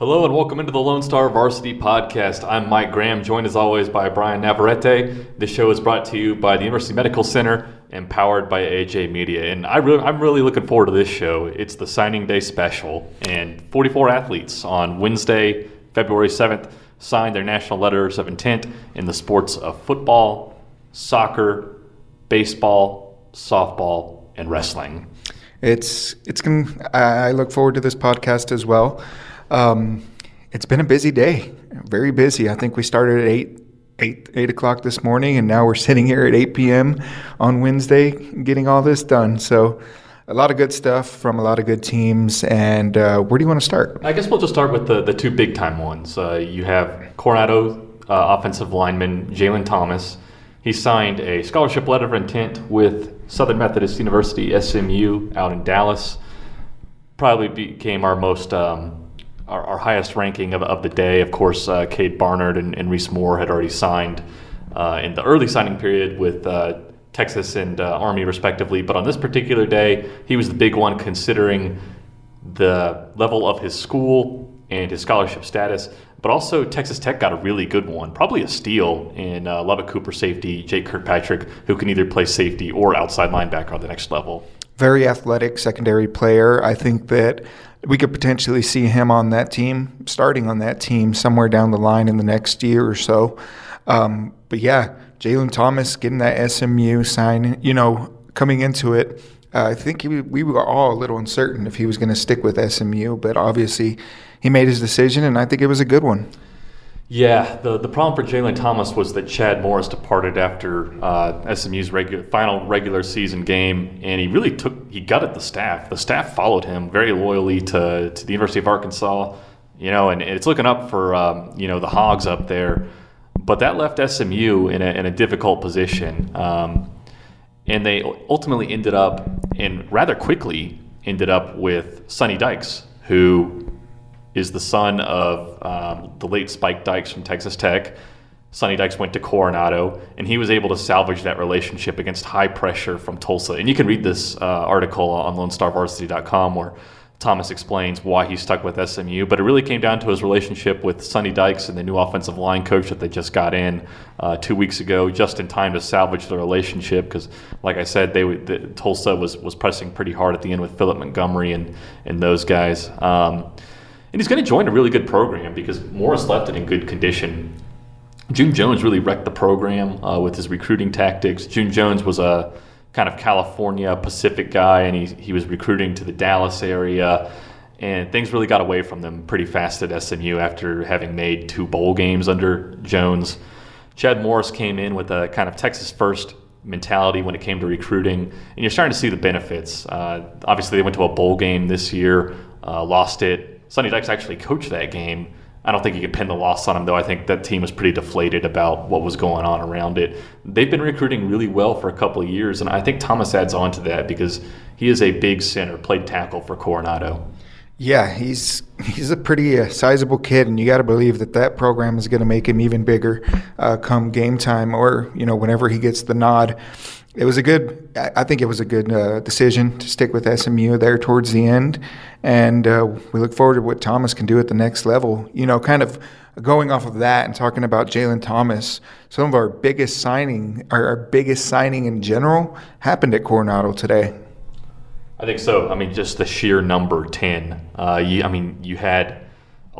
Hello and welcome into the Lone Star Varsity Podcast. I'm Mike Graham, joined as always by Bryan Navarrete. This show is brought to you by the University Medical Center and powered by AJ Media. And I really, I'm really looking forward to this show. It's the signing day special, and 44 athletes on Wednesday, February 7th, signed their national letters of intent in the sports of football, soccer, baseball, softball, and wrestling. It's it's. I look forward to this podcast as well. Um, it's been a busy day, very busy. I think we started at eight, eight, eight o'clock this morning, and now we're sitting here at eight p.m. on Wednesday, getting all this done. So, a lot of good stuff from a lot of good teams. And uh, where do you want to start? I guess we'll just start with the the two big time ones. Uh, you have Coronado uh, offensive lineman Jalen Thomas. He signed a scholarship letter of intent with Southern Methodist University SMU out in Dallas. Probably became our most um, our, our, highest ranking of, of the day. Of course, uh, Cade Barnard and, and Reese Moore had already signed uh, in the early signing period with uh, Texas and uh, Army, respectively. But on this particular day, he was the big one considering the level of his school and his scholarship status. But also, Texas Tech got a really good one, probably a steal in uh, Lubbock Cooper safety, Jake Kirkpatrick, who can either play safety or outside linebacker on the next level. Very athletic secondary player. I think that we could potentially see him on that team, starting on that team somewhere down the line in the next year or so. Um, but yeah, Jalen Thomas getting that SMU sign, you know, coming into it, uh, I think he, we were all a little uncertain if he was going to stick with SMU, but obviously he made his decision, and I think it was a good one. Yeah, the, the problem for Jalen Thomas was that Chad Morris departed after uh, SMU's regular, final regular season game, and he really took he gutted the staff. The staff followed him very loyally to, to the University of Arkansas, you know, and it's looking up for um, you know the Hogs up there, but that left SMU in a, in a difficult position, um, and they ultimately ended up and rather quickly ended up with Sonny Dykes, who is the son of um, the late Spike Dykes from Texas Tech. Sonny Dykes went to Coronado, and he was able to salvage that relationship against high pressure from Tulsa. And you can read this uh, article on LoneStarVarsity.com where Thomas explains why he stuck with SMU. But it really came down to his relationship with Sonny Dykes and the new offensive line coach that they just got in uh, two weeks ago, just in time to salvage the relationship. Because, like I said, they the, Tulsa was was pressing pretty hard at the end with Philip Montgomery and and those guys. Um, and he's going to join a really good program because Morris left it in good condition. June Jones really wrecked the program uh, with his recruiting tactics. June Jones was a kind of California Pacific guy, and he, he was recruiting to the Dallas area. And things really got away from them pretty fast at SMU after having made two bowl games under Jones. Chad Morris came in with a kind of Texas first mentality when it came to recruiting, and you're starting to see the benefits. Uh, obviously, they went to a bowl game this year, uh, lost it Sonny Dykes actually coached that game. I don't think you could pin the loss on him, though. I think that team was pretty deflated about what was going on around it. They've been recruiting really well for a couple of years, and I think Thomas adds on to that because he is a big center, played tackle for Coronado. Yeah, he's he's a pretty uh, sizable kid, and you got to believe that that program is going to make him even bigger uh, come game time, or you know whenever he gets the nod it was a good. I think it was a good uh, decision to stick with SMU there towards the end, and uh, we look forward to what Thomas can do at the next level. You know, kind of going off of that and talking about Jalen Thomas. Some of our biggest signing, our, biggest signing in general, happened at Coronado today. I think so. I mean, just the sheer number ten. Uh, you, I mean, you had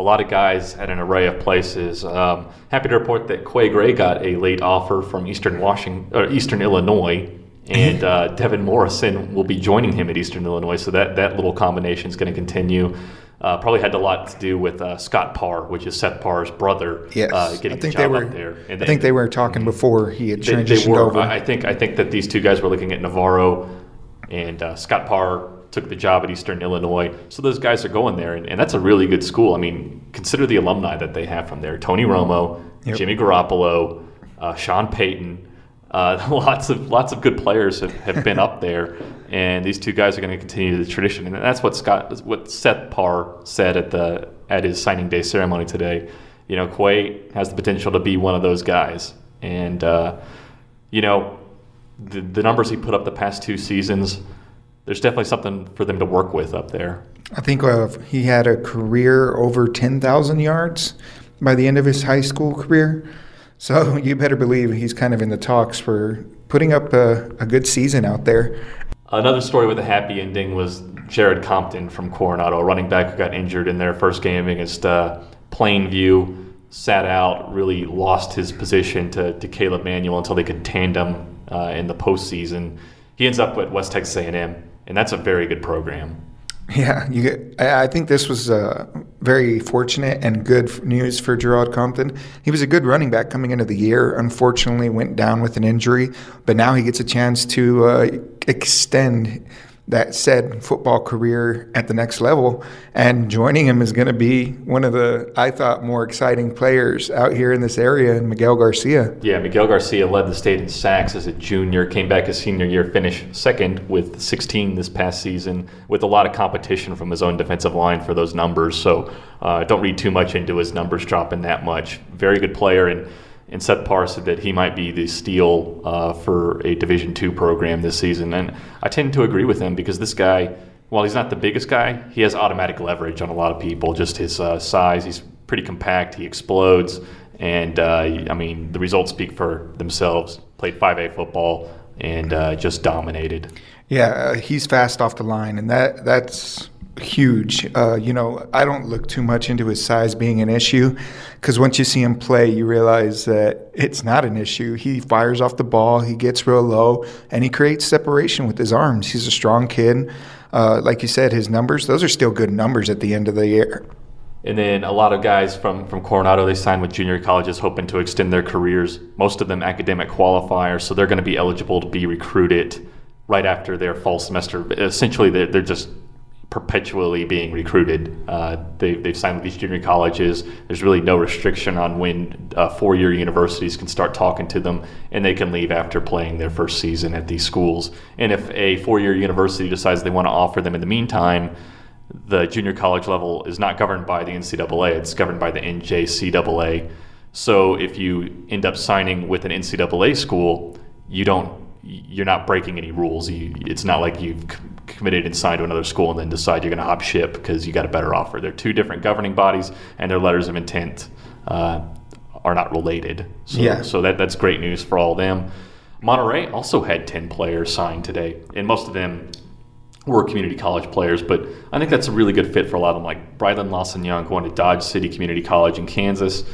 a lot of guys at an array of places. Um, happy to report that Quay Gray got a late offer from Eastern Washington, or Eastern Illinois, and uh, Devin Morrison will be joining him at Eastern Illinois. So that that little combination is going to continue. Uh, probably had a lot to do with uh, Scott Parr, which is Seth Parr's brother. Yes, uh, getting I think the they were. there. And I think they were talking before he had transitioned they, they were, over. I think I think that these two guys were looking at Navarro and uh, Scott Parr took the job at Eastern Illinois. So those guys are going there, and, and, that's a really good school. I mean, consider the alumni that they have from there: Tony Romo, yep. Jimmy Garoppolo, uh, Sean Payton. Uh, lots of lots of good players have, have been up there, and these two guys are going to continue the tradition. And that's what Scott, what Seth Parr said at the at his signing day ceremony today. You know, Quay has the potential to be one of those guys, and uh, you know, the, the numbers he put up the past two seasons there's definitely something for them to work with up there. I think uh, he had a career over 10,000 yards by the end of his high school career. So you better believe he's kind of in the talks for putting up a, a good season out there. Another story with a happy ending was Jared Compton from Coronado, a running back who got injured in their first game against uh, Plainview. Sat out, really lost his position to, to Caleb Manuel until they could tandem uh, in the postseason. He ends up at West Texas A&M, and that's a very good program. Yeah, you get, I think this was uh, very fortunate and good news for Gerard Compton. He was a good running back coming into the year. Unfortunately, went down with an injury, but now he gets a chance to uh, extend that said football career at the next level. And joining him is going to be one of the, I thought, more exciting players out here in this area, and Miguel Garcia. Yeah, Miguel Garcia led the state in sacks as a junior, came back his senior year, finished second with 16 this past season, with a lot of competition from his own defensive line for those numbers. So uh, don't read too much into his numbers dropping that much. Very good player. and and Seth Parr said that he might be the steal uh, for a Division two program this season. And I tend to agree with him because this guy, while he's not the biggest guy, he has automatic leverage on a lot of people. Just his uh, size, he's pretty compact, he explodes, and uh, I mean the results speak for themselves. Played 5A football and uh, just dominated. Yeah, uh, he's fast off the line, and that that's huge. Uh, you know, I don't look too much into his size being an issue because once you see him play, you realize that it's not an issue. He fires off the ball, he gets real low, and he creates separation with his arms. He's a strong kid. Uh, like you said, his numbers, those are still good numbers at the end of the year. And then a lot of guys from, from Coronado, they sign with junior colleges hoping to extend their careers. Most of them academic qualifiers, so they're going to be eligible to be recruited right after their fall semester. Essentially, they're, they're just perpetually being recruited. Uh, they, they've signed with these junior colleges. There's really no restriction on when uh, four year universities can start talking to them, and they can leave after playing their first season at these schools. And if a four year university decides they want to offer them in the meantime, the junior college level is not governed by the NCAA, it's governed by the NJCAA. So if you end up signing with an NCAA school, you don't you're not breaking any rules. You, it's not like you've committed and signed to another school and then decide you're going to hop ship because you got a better offer. They're two different governing bodies, and their letters of intent uh, are not related. So, yeah. so that, that's great news for all of them. Monterey also had 10 players signed today, and most of them were community college players, but I think that's a really good fit for a lot of them, like Brylan Lawson Young going to Dodge City Community College in Kansas.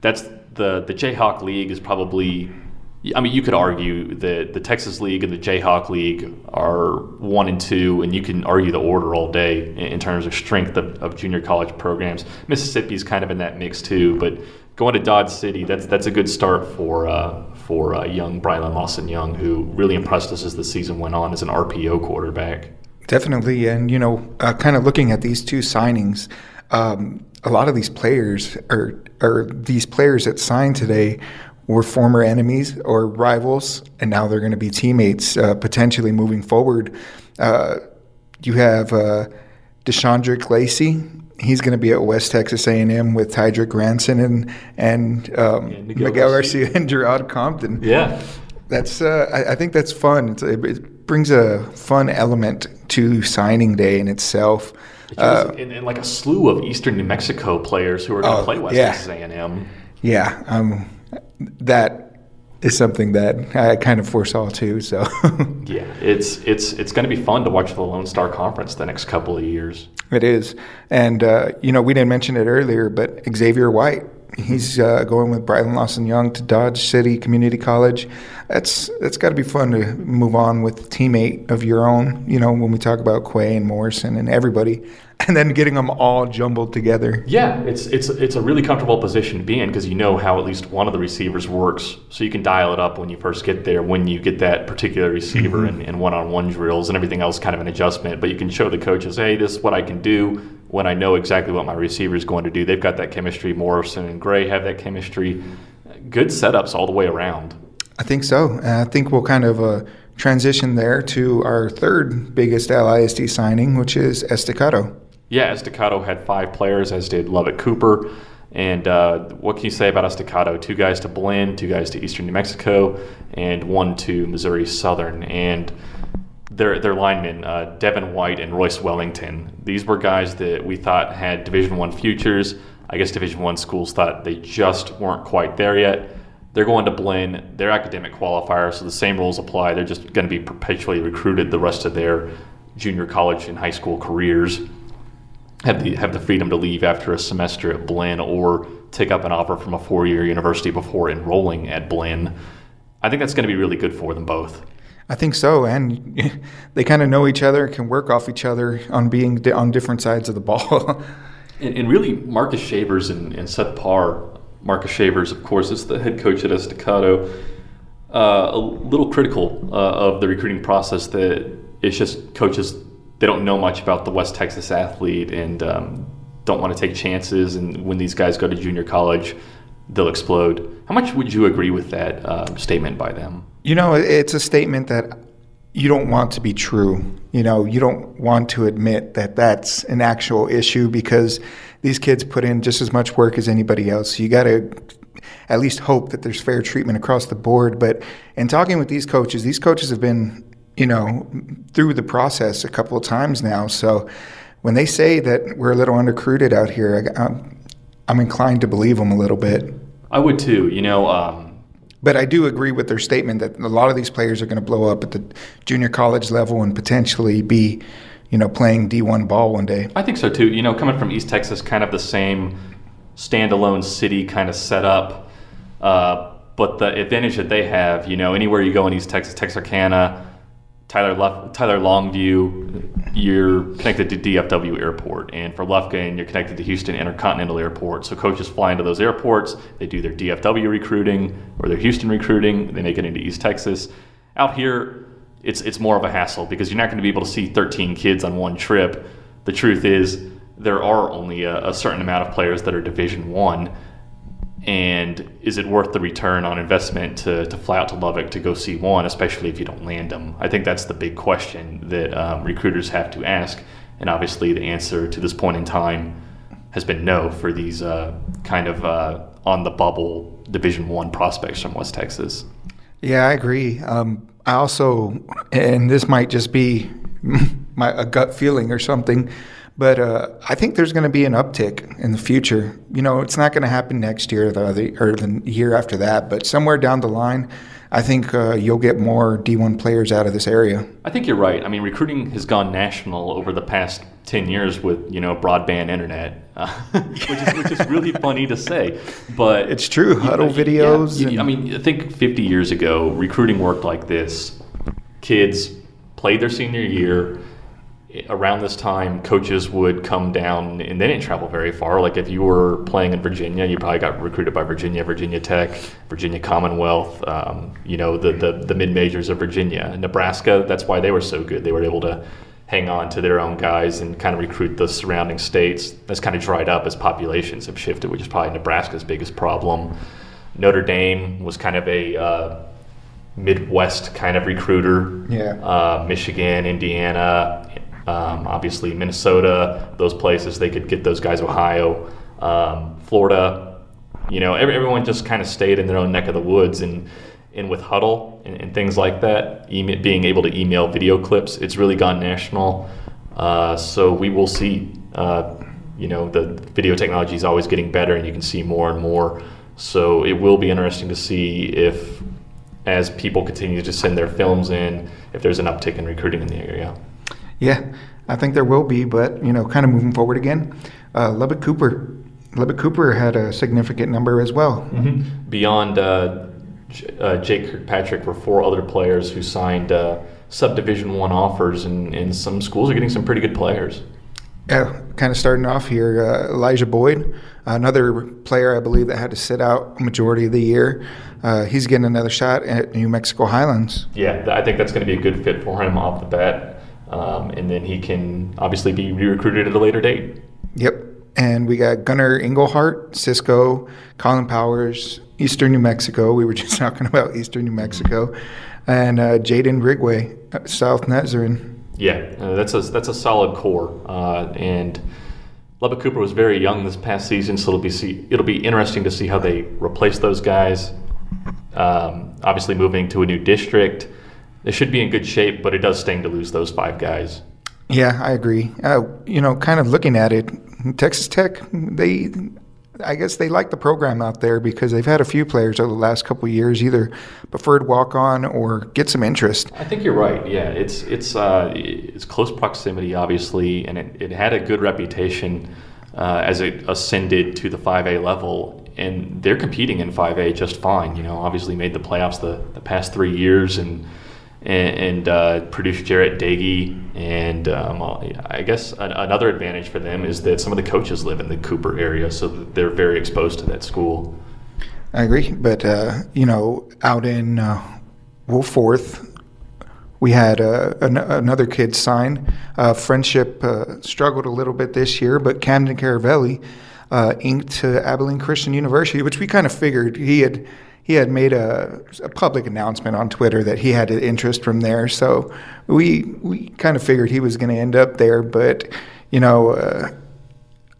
That's the the Jayhawk League is probably I mean, you could argue that the Texas League and the Jayhawk League are one and two, and you can argue the order all day in terms of strength of, of junior college programs. Mississippi's kind of in that mix too, but going to Dodge City, that's that's a good start for uh, for uh, young Brylan Lawson Young, who really impressed us as the season went on as an RPO quarterback. Definitely, and you know, uh, kind of looking at these two signings, um, a lot of these players are are these players that signed today were former enemies or rivals, and now they're going to be teammates uh, potentially moving forward. Uh, you have uh, Deshaundrick Lacey. He's going to be at West Texas A&M with Tydrick Granson and and um, yeah, Miguel, Miguel Garcia and Gerard Compton. Yeah, that's. Uh, I, I, think that's fun. It's, it brings a fun element to signing day in itself. Uh, and, and, like a slew of Eastern New Mexico players who are going to oh, play West yeah. Texas A&M. Yeah, um, that is something that I kind of foresaw too. So yeah, it's it's it's going to be fun to watch the Lone Star Conference the next couple of years. It is, and uh, you know we didn't mention it earlier, but Xavier White. He's uh, going with Brylan Lawson Young to Dodge City Community College. That's that's got to be fun to move on with a teammate of your own. You know, when we talk about Quay and Morrison and everybody, and then getting them all jumbled together. Yeah, it's it's it's a really comfortable position to be in because you know how at least one of the receivers works, so you can dial it up when you first get there. When you get that particular receiver mm-hmm. and, and one-on-one drills and everything else, kind of an adjustment. But you can show the coaches, hey, this is what I can do when I know exactly what my receiver is going to do. They've got that chemistry. Morrison and Gray have that chemistry. Good setups all the way around. I think so. I think we'll kind of. Uh, transition there to our third biggest LISD signing, which is Estacado yeah, Estacado had five players, as did Lubbock Cooper. And uh, what can you say about Estacado? Two guys to Blinn, two guys to Eastern New Mexico, and one to Missouri Southern. And their their linemen, uh, Devin White and Royce Wellington. These were guys that we thought had Division One futures. I guess Division One schools thought they just weren't quite there yet. They're going to Blinn. They're academic qualifiers, so the same rules apply. They're just going to be perpetually recruited the rest of their junior college and high school careers. Have the have the freedom to leave after a semester at Blinn or take up an offer from a four year university before enrolling at Blinn. I think that's going to be really good for them both. I think so, and they kind of know each other, can work off each other on being di- on different sides of the ball. and, and, really, Marcus Shavers and, and, Seth Parr. Marcus Shavers, of course, is the head coach at Estacado. Uh, a little critical uh, of the recruiting process that it's just coaches they don't know much about the West Texas athlete and um, don't want to take chances. And when these guys go to junior college, they'll explode. How much would you agree with that uh, statement by them? You know, it's a statement that you don't want to be true. You know, you don't want to admit that that's an actual issue because these kids put in just as much work as anybody else. You got to at least hope that there's fair treatment across the board. But in talking with these coaches, these coaches have been, you know, through the process a couple of times now. So when they say that we're a little underrecruited out here, I'm, I'm inclined to believe them a little bit. I would too. You know, um, but I do agree with their statement that a lot of these players are going to blow up at the junior college level and potentially be, you know, playing D1 ball one day. I think so too. You know, coming from East Texas, kind of the same standalone city kind of setup. Uh, but the advantage that they have, you know, anywhere you go in East Texas, Texarkana, Tyler Tyler Longview, you're connected to DFW Airport, and for Lufkin, you're connected to Houston Intercontinental Airport. So coaches fly into those airports. They do their DFW recruiting or their Houston recruiting. They make it into East Texas. Out here, it's it's more of a hassle because you're not going to be able to see 13 kids on one trip. The truth is, there are only a, a certain amount of players that are Division One and is it worth the return on investment to, to fly out to Lubbock to go see one, especially if you don't land them? I think that's the big question that um, recruiters have to ask. And obviously, the answer to this point in time has been no for these uh, kind of uh, on the bubble Division One prospects from West Texas. Yeah, I agree. Um, I also, and this might just be my a gut feeling or something. But uh, I think there's going to be an uptick in the future. You know, it's not going to happen next year or the, or the year after that, but somewhere down the line, I think uh, you'll get more D1 players out of this area. I think you're right. I mean, recruiting has gone national over the past 10 years with, you know, broadband internet, uh, which, is, which is really funny to say. But it's true. Hudl you, videos. Yeah, I mean, I think 50 years ago, recruiting worked like this. Kids played their senior year around this time, coaches would come down, and they didn't travel very far. Like if you were playing in Virginia, you probably got recruited by Virginia, Virginia Tech, Virginia Commonwealth. Um, you know the the, the mid majors of Virginia, Nebraska. That's why they were so good. They were able to hang on to their own guys and kind of recruit the surrounding states. That's kind of dried up as populations have shifted, which is probably Nebraska's biggest problem. Notre Dame was kind of a uh, Midwest kind of recruiter. Yeah. Uh, Michigan, Indiana, um, obviously, Minnesota, those places, they could get those guys. Ohio, um, Florida, you know, every, everyone just kind of stayed in their own neck of the woods. And, and with Hudl and, and things like that, email, being able to email video clips, it's really gone national. Uh, so we will see. Uh, you know, the video technology is always getting better, and you can see more and more. So it will be interesting to see if, as people continue to send their films in, if there's an uptick in recruiting in the area. Yeah, I think there will be, but you know, kind of moving forward again. Uh, Lubbock Cooper, Lubbock Cooper had a significant number as well. Mm-hmm. Beyond uh, J- uh, Jake Kirkpatrick, were four other players who signed uh, subdivision one offers, and, and some schools are getting some pretty good players. Yeah, kind of starting off here, uh, Elijah Boyd, another player I believe that had to sit out a majority of the year. Uh, he's getting another shot at New Mexico Highlands. Yeah, I think that's going to be a good fit for him off the bat um, and then he can obviously be re-recruited at a later date. Yep. And we got Gunnar Engelhart, Cisco, Colin Powers, Eastern New Mexico. We were just talking about Eastern New Mexico, and uh, Jaden Rigway, uh, South Nazarene. Yeah, uh, that's a that's a solid core, uh, and Lubbock Cooper was very young this past season, so it'll be see, it'll be interesting to see how they replace those guys. Um, obviously, moving to a new district they should be in good shape, but it does sting to lose those five guys. Yeah, I agree. Uh, you know, kind of looking at it, Texas Tech, they, I guess they like the program out there because they've had a few players over the last couple of years either preferred walk on or get some interest. I think you're right. Yeah, it's it's uh, it's close proximity, obviously, and it, it had a good reputation uh, as it ascended to the 5A level, and they're competing in 5A just fine. You know, obviously made the playoffs the, the past three years and and, and uh, produced Jarret Doege. And um, I guess an, another advantage for them is that some of the coaches live in the Cooper area, so they're very exposed to that school. I agree, but uh, you know, out in uh, Wolfforth, we had uh, an- another kid sign. Uh, Frenship uh, struggled a little bit this year, but Camden Caravelli uh, inked to Abilene Christian University, which we kind of figured he had he had made a, a, public announcement on Twitter that he had an interest from there. So we we kind of figured he was going to end up there, but you know. Uh,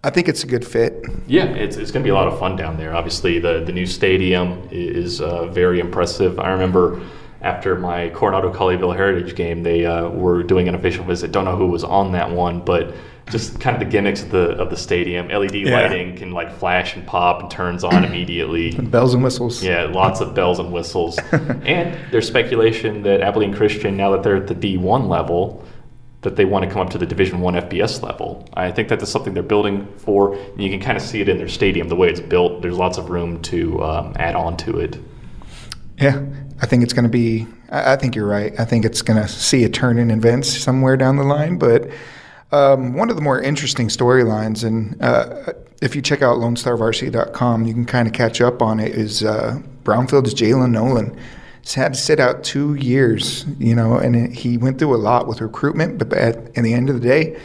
I think it's a good fit. Yeah, it's, it's going to be a lot of fun down there. Obviously, the, the new stadium is uh, very impressive. I remember after my Coronado Colleyville Heritage game, they uh, were doing an official visit. Don't know who was on that one, but just kind of the gimmicks of the of the stadium. LED yeah. lighting can like flash and pop and turns on immediately. And bells and whistles. Yeah, lots of bells and whistles. and there's speculation that Abilene Christian, now that they're at the D1 level, that they want to come up to the Division One FBS level. I think that is something they're building for. And you can kind of see it in their stadium, the way it's built. There's lots of room to um, add on to it. Yeah, I think it's going to be. I think you're right. I think it's going to see a turn in events somewhere down the line, but um, one of the more interesting storylines, and uh, if you check out LoneStarVarsity.com, you can kind of catch up on it. Is uh, Brownfield's Jalen Nolan? He's had to sit out two years, you know, and it, he went through a lot with recruitment. But at, at the end of the day,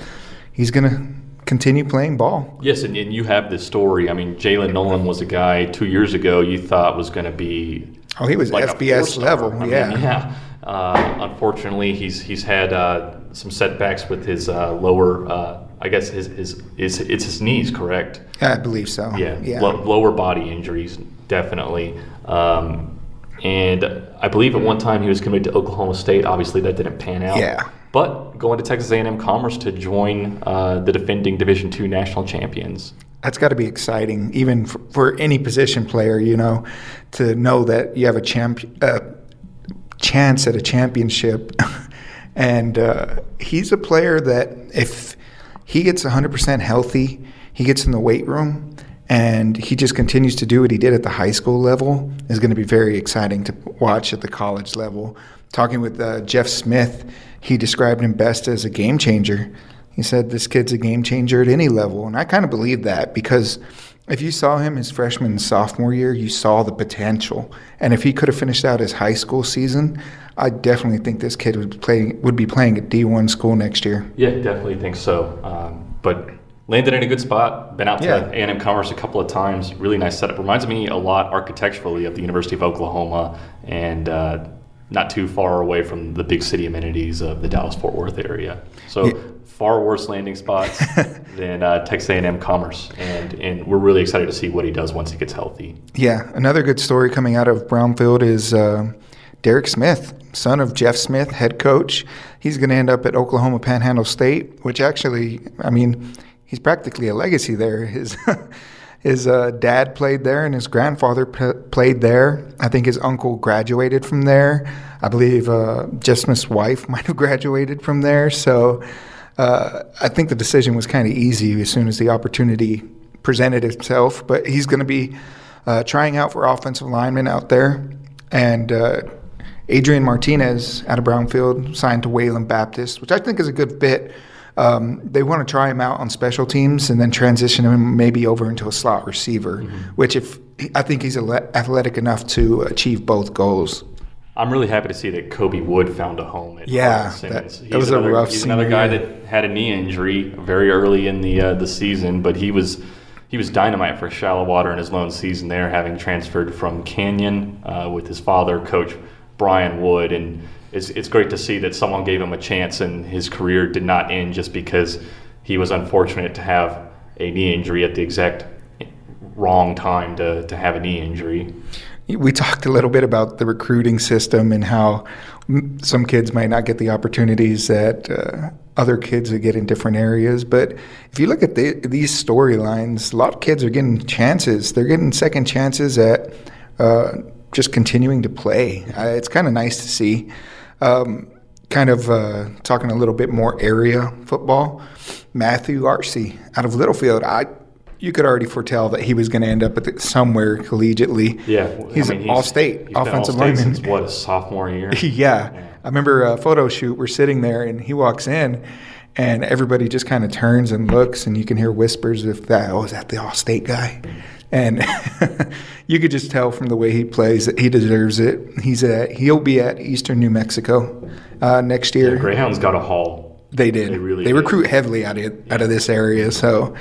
he's going to continue playing ball. Yes, and, and you have this story. I mean, Jalen Nolan was a guy two years ago you thought was going to be. Oh, he was like FBS level. I yeah, mean, yeah. Uh, unfortunately, he's he's had uh, some setbacks with his uh, lower. Uh, I guess his, his his it's his knees, correct? I believe so. Yeah, yeah. Lo- lower body injuries, definitely. Um, and I believe at one time he was committed to Oklahoma State. Obviously, that didn't pan out. Yeah. But going to Texas A&M Commerce to join uh, the defending Division two national champions. That's got to be exciting, even for, for, any position player. You know, to know that you have a champ, uh, chance at a championship And uh, he's a player that if he gets 100% healthy, he gets in the weight room and he just continues to do what he did at the high school level is going to be very exciting to watch at the college level. Talking with uh, Jeff Smith, he described him best as a game changer. He said this kid's a game changer at any level, and I kind of believe that because if you saw him his freshman and sophomore year, you saw the potential. And if he could have finished out his high school season, I definitely think this kid would play would be playing at D1 school next year. Yeah, definitely think so. Um, but landed in a good spot. Been out to yeah. A&M Commerce a couple of times. Really nice setup. Reminds me a lot architecturally of the University of Oklahoma, and uh, not too far away from the big city amenities of the Dallas Fort Worth area. So. Yeah far worse landing spots than uh, Texas A&M Commerce, and and we're really excited to see what he does once he gets healthy. Yeah, another good story coming out of Brownfield is uh, Derek Smith, son of Jeff Smith, head coach. He's going to end up at Oklahoma Panhandle State, which actually, I mean, he's practically a legacy there. His his uh, dad played there, and his grandfather p- played there. I think his uncle graduated from there. I believe uh, Jeff Smith's wife might have graduated from there. So uh, I think the decision was kind of easy as soon as the opportunity presented itself. But he's going to be uh, trying out for offensive lineman out there, and uh, Adrian Martinez out of Brownfield signed to Wayland Baptist, which I think is a good fit. Um, they want to try him out on special teams and then transition him maybe over into a slot receiver, mm-hmm. which if I think he's athletic enough to achieve both goals. I'm really happy to see that Kobe Wood found a home at yeah, Simmons. That, that was another, a rough. Season. He's another guy that had a knee injury very early in the uh, the season, but he was he was dynamite for Shallowater in his lone season there, having transferred from Canyon uh, with his father, Coach Brian Wood, and it's it's great to see that someone gave him a chance and his career did not end just because he was unfortunate to have a knee injury at the exact wrong time to, to have a knee injury we talked a little bit about the recruiting system and how some kids might not get the opportunities that uh, other kids would get in different areas. But if you look at the, these storylines, a lot of kids are getting chances. They're getting second chances at uh, just continuing to play. Uh, it's kind of nice to see. Um, kind of uh, talking a little bit more area football. Matthew Arcee out of Littlefield. I you could already foretell that he was going to end up at the, somewhere collegiately. Yeah, he's I mean, an all-state he's been offensive all-state lineman. Since what a sophomore year. yeah. I remember a photo shoot. We're sitting there, and he walks in, and everybody just kind of turns and looks, and you can hear whispers of that. Oh, is that the all-state guy? And you could just tell from the way he plays that he deserves it. He's at he'll be at Eastern New Mexico uh, next year. Yeah, Greyhounds got a haul. They did. They really They did. recruit heavily out of out of this area. So,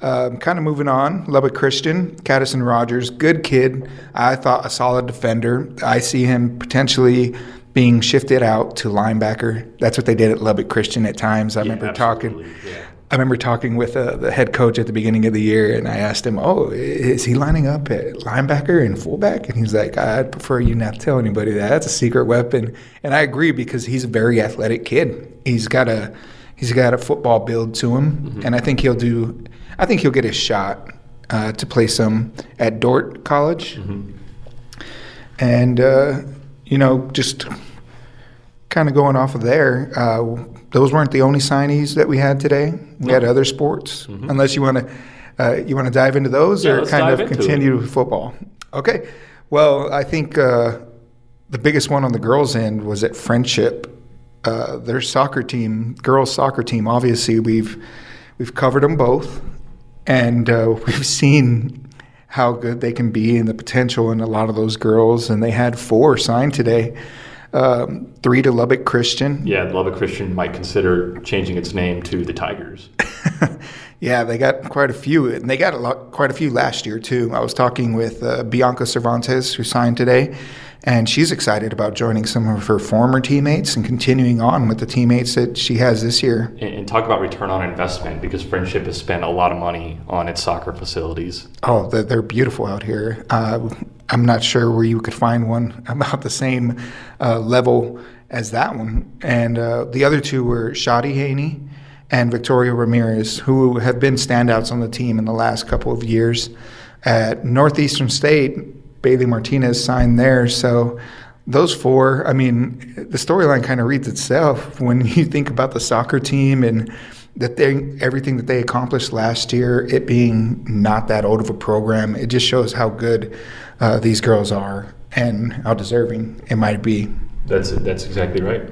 um, kind of moving on. Lubbock Christian, Caddison Rogers, good kid. I thought a solid defender. I see him potentially being shifted out to linebacker. That's what they did at Lubbock Christian at times. I Yeah, remember talking. yeah. I remember talking with uh, the head coach at the beginning of the year, and I asked him, "Oh, is he lining up at linebacker and fullback?" And he's like, "I'd prefer you not tell anybody that. That's a secret weapon." And I agree because he's a very athletic kid. He's got a he's got a football build to him, and I think he'll do. I think he'll get a shot uh, to play some at Dordt College, and uh, you know just kind of going off of there, uh, those weren't the only signees that we had today. We had other sports. Unless you want to, uh, you want to dive into those, Yeah, or kind of continue with football. Okay. Well, I think uh, the biggest one on the girls' end was at Frenship. Uh, their soccer team, girls' soccer team. Obviously, we've we've covered them both, and uh, we've seen how good they can be and the potential in a lot of those girls. And they had four signed today. Um, three to Lubbock Christian. Yeah, Lubbock Christian might consider changing its name to the Tigers. Yeah, they got quite a few, and they got a lot, quite a few last year too. I was talking with uh, Bianca Cervantes, who signed today, and she's excited about joining some of her former teammates and continuing on with the teammates that she has this year. And, talk about return on investment because Frenship has spent a lot of money on its soccer facilities. Oh, they're, they're beautiful out here. Uh, I'm not sure where you could find one about the same uh, level as that one. And uh, the other two were Shadi Haney and Victoria Ramirez, who have been standouts on the team in the last couple of years. At Northeastern State, Bailey Martinez signed there. So those four, I mean, the storyline kind of reads itself when you think about the soccer team and that they everything that they accomplished last year, it being not that old of a program, it just shows how good uh, these girls are and how deserving it might be. That's that's exactly right.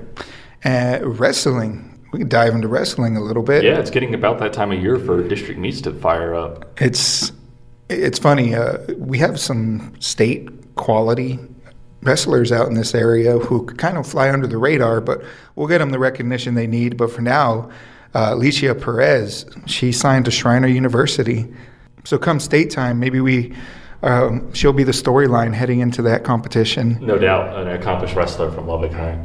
Uh, wrestling, we can dive into wrestling a little bit. Yeah, it's getting about that time of year for district meets to fire up. It's it's funny. Uh, we have some state quality wrestlers out in this area who kind of fly under the radar, but we'll get them the recognition they need. But for now, uh, Alicia Perez, she signed to Schreiner University. So come state time, maybe we um, she'll be the storyline heading into that competition. No doubt, an accomplished wrestler from Lubbock High.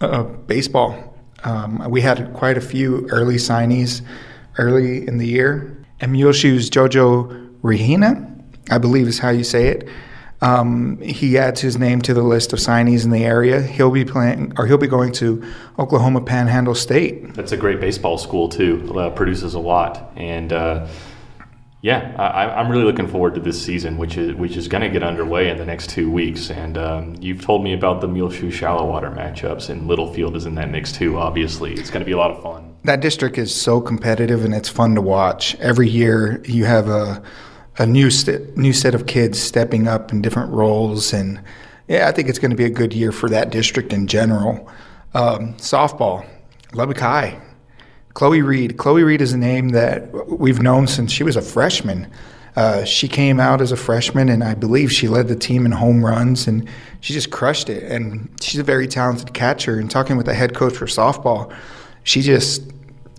Uh, baseball. Um, we had quite a few early signees early in the year. and Muleshoe's Jojo Regina, I believe is how you say it. Um, he adds his name to the list of signees in the area. He'll be playing, or he'll be going to Oklahoma Panhandle State. That's a great baseball school too. Uh, produces a lot, and uh, yeah, I, I'm really looking forward to this season, which is which is going to get underway in the next two weeks. And um, you've told me about the Muleshoe Shallowater matchups, and Littlefield is in that mix too. Obviously, it's going to be a lot of fun. That district is so competitive and it's fun to watch. Every year you have a a new st- new set of kids stepping up in different roles, and yeah, I think it's going to be a good year for that district in general. Um, softball, Lubbock High, Chloe Reed. Chloe Reed is a name that we've known since she was a freshman. Uh, she came out as a freshman, and I believe she led the team in home runs, and she just crushed it. And she's a very talented catcher. And talking with the head coach for softball, she just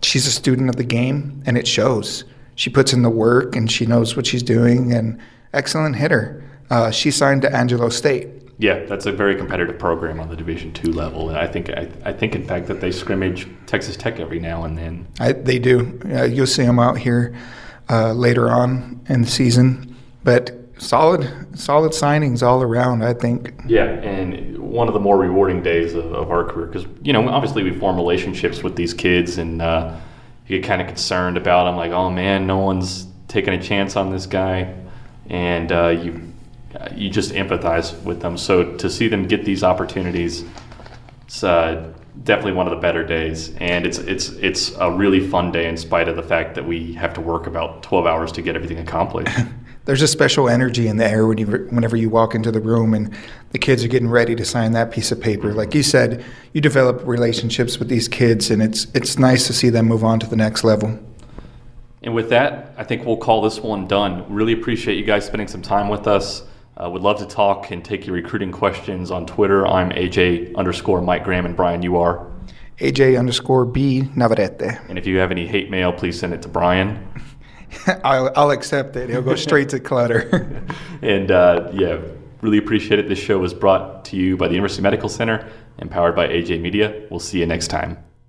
she's a student of the game, and it shows. She puts in the work, and she knows what she's doing. And excellent hitter. Uh, she signed to Angelo State. Yeah, that's a very competitive program on the Division two level, and I think I, I think in fact that they scrimmage Texas Tech every now and then. I, they do. Uh, you'll see them out here uh, later on in the season, but solid, solid signings all around. I think. Yeah, and one of the more rewarding days of, of our career because you know obviously we form relationships with these kids and uh, you get kind of concerned about them like oh man no one's taking a chance on this guy. And uh, you you just empathize with them. So to see them get these opportunities it's uh, definitely one of the better days. And it's it's it's a really fun day in spite of the fact that we have to work about 12 hours to get everything accomplished there's a special energy in the air when you, whenever you walk into the room and the kids are getting ready to sign that piece of paper. Like you said, you develop relationships with these kids, and it's it's nice to see them move on to the next level. And with that, I think we'll call this one done. Really appreciate you guys spending some time with us. Uh, would love to talk and take your recruiting questions on Twitter. I'm AJ underscore Mike Graham, and Bryan, you are AJ underscore B Navarrete. And if you have any hate mail, please send it to Bryan. I'll, I'll accept it. He'll go straight to Clutter. and uh, yeah, really appreciate it. This show was brought to you by the University Medical Center and powered by AJ Media. We'll see you next time.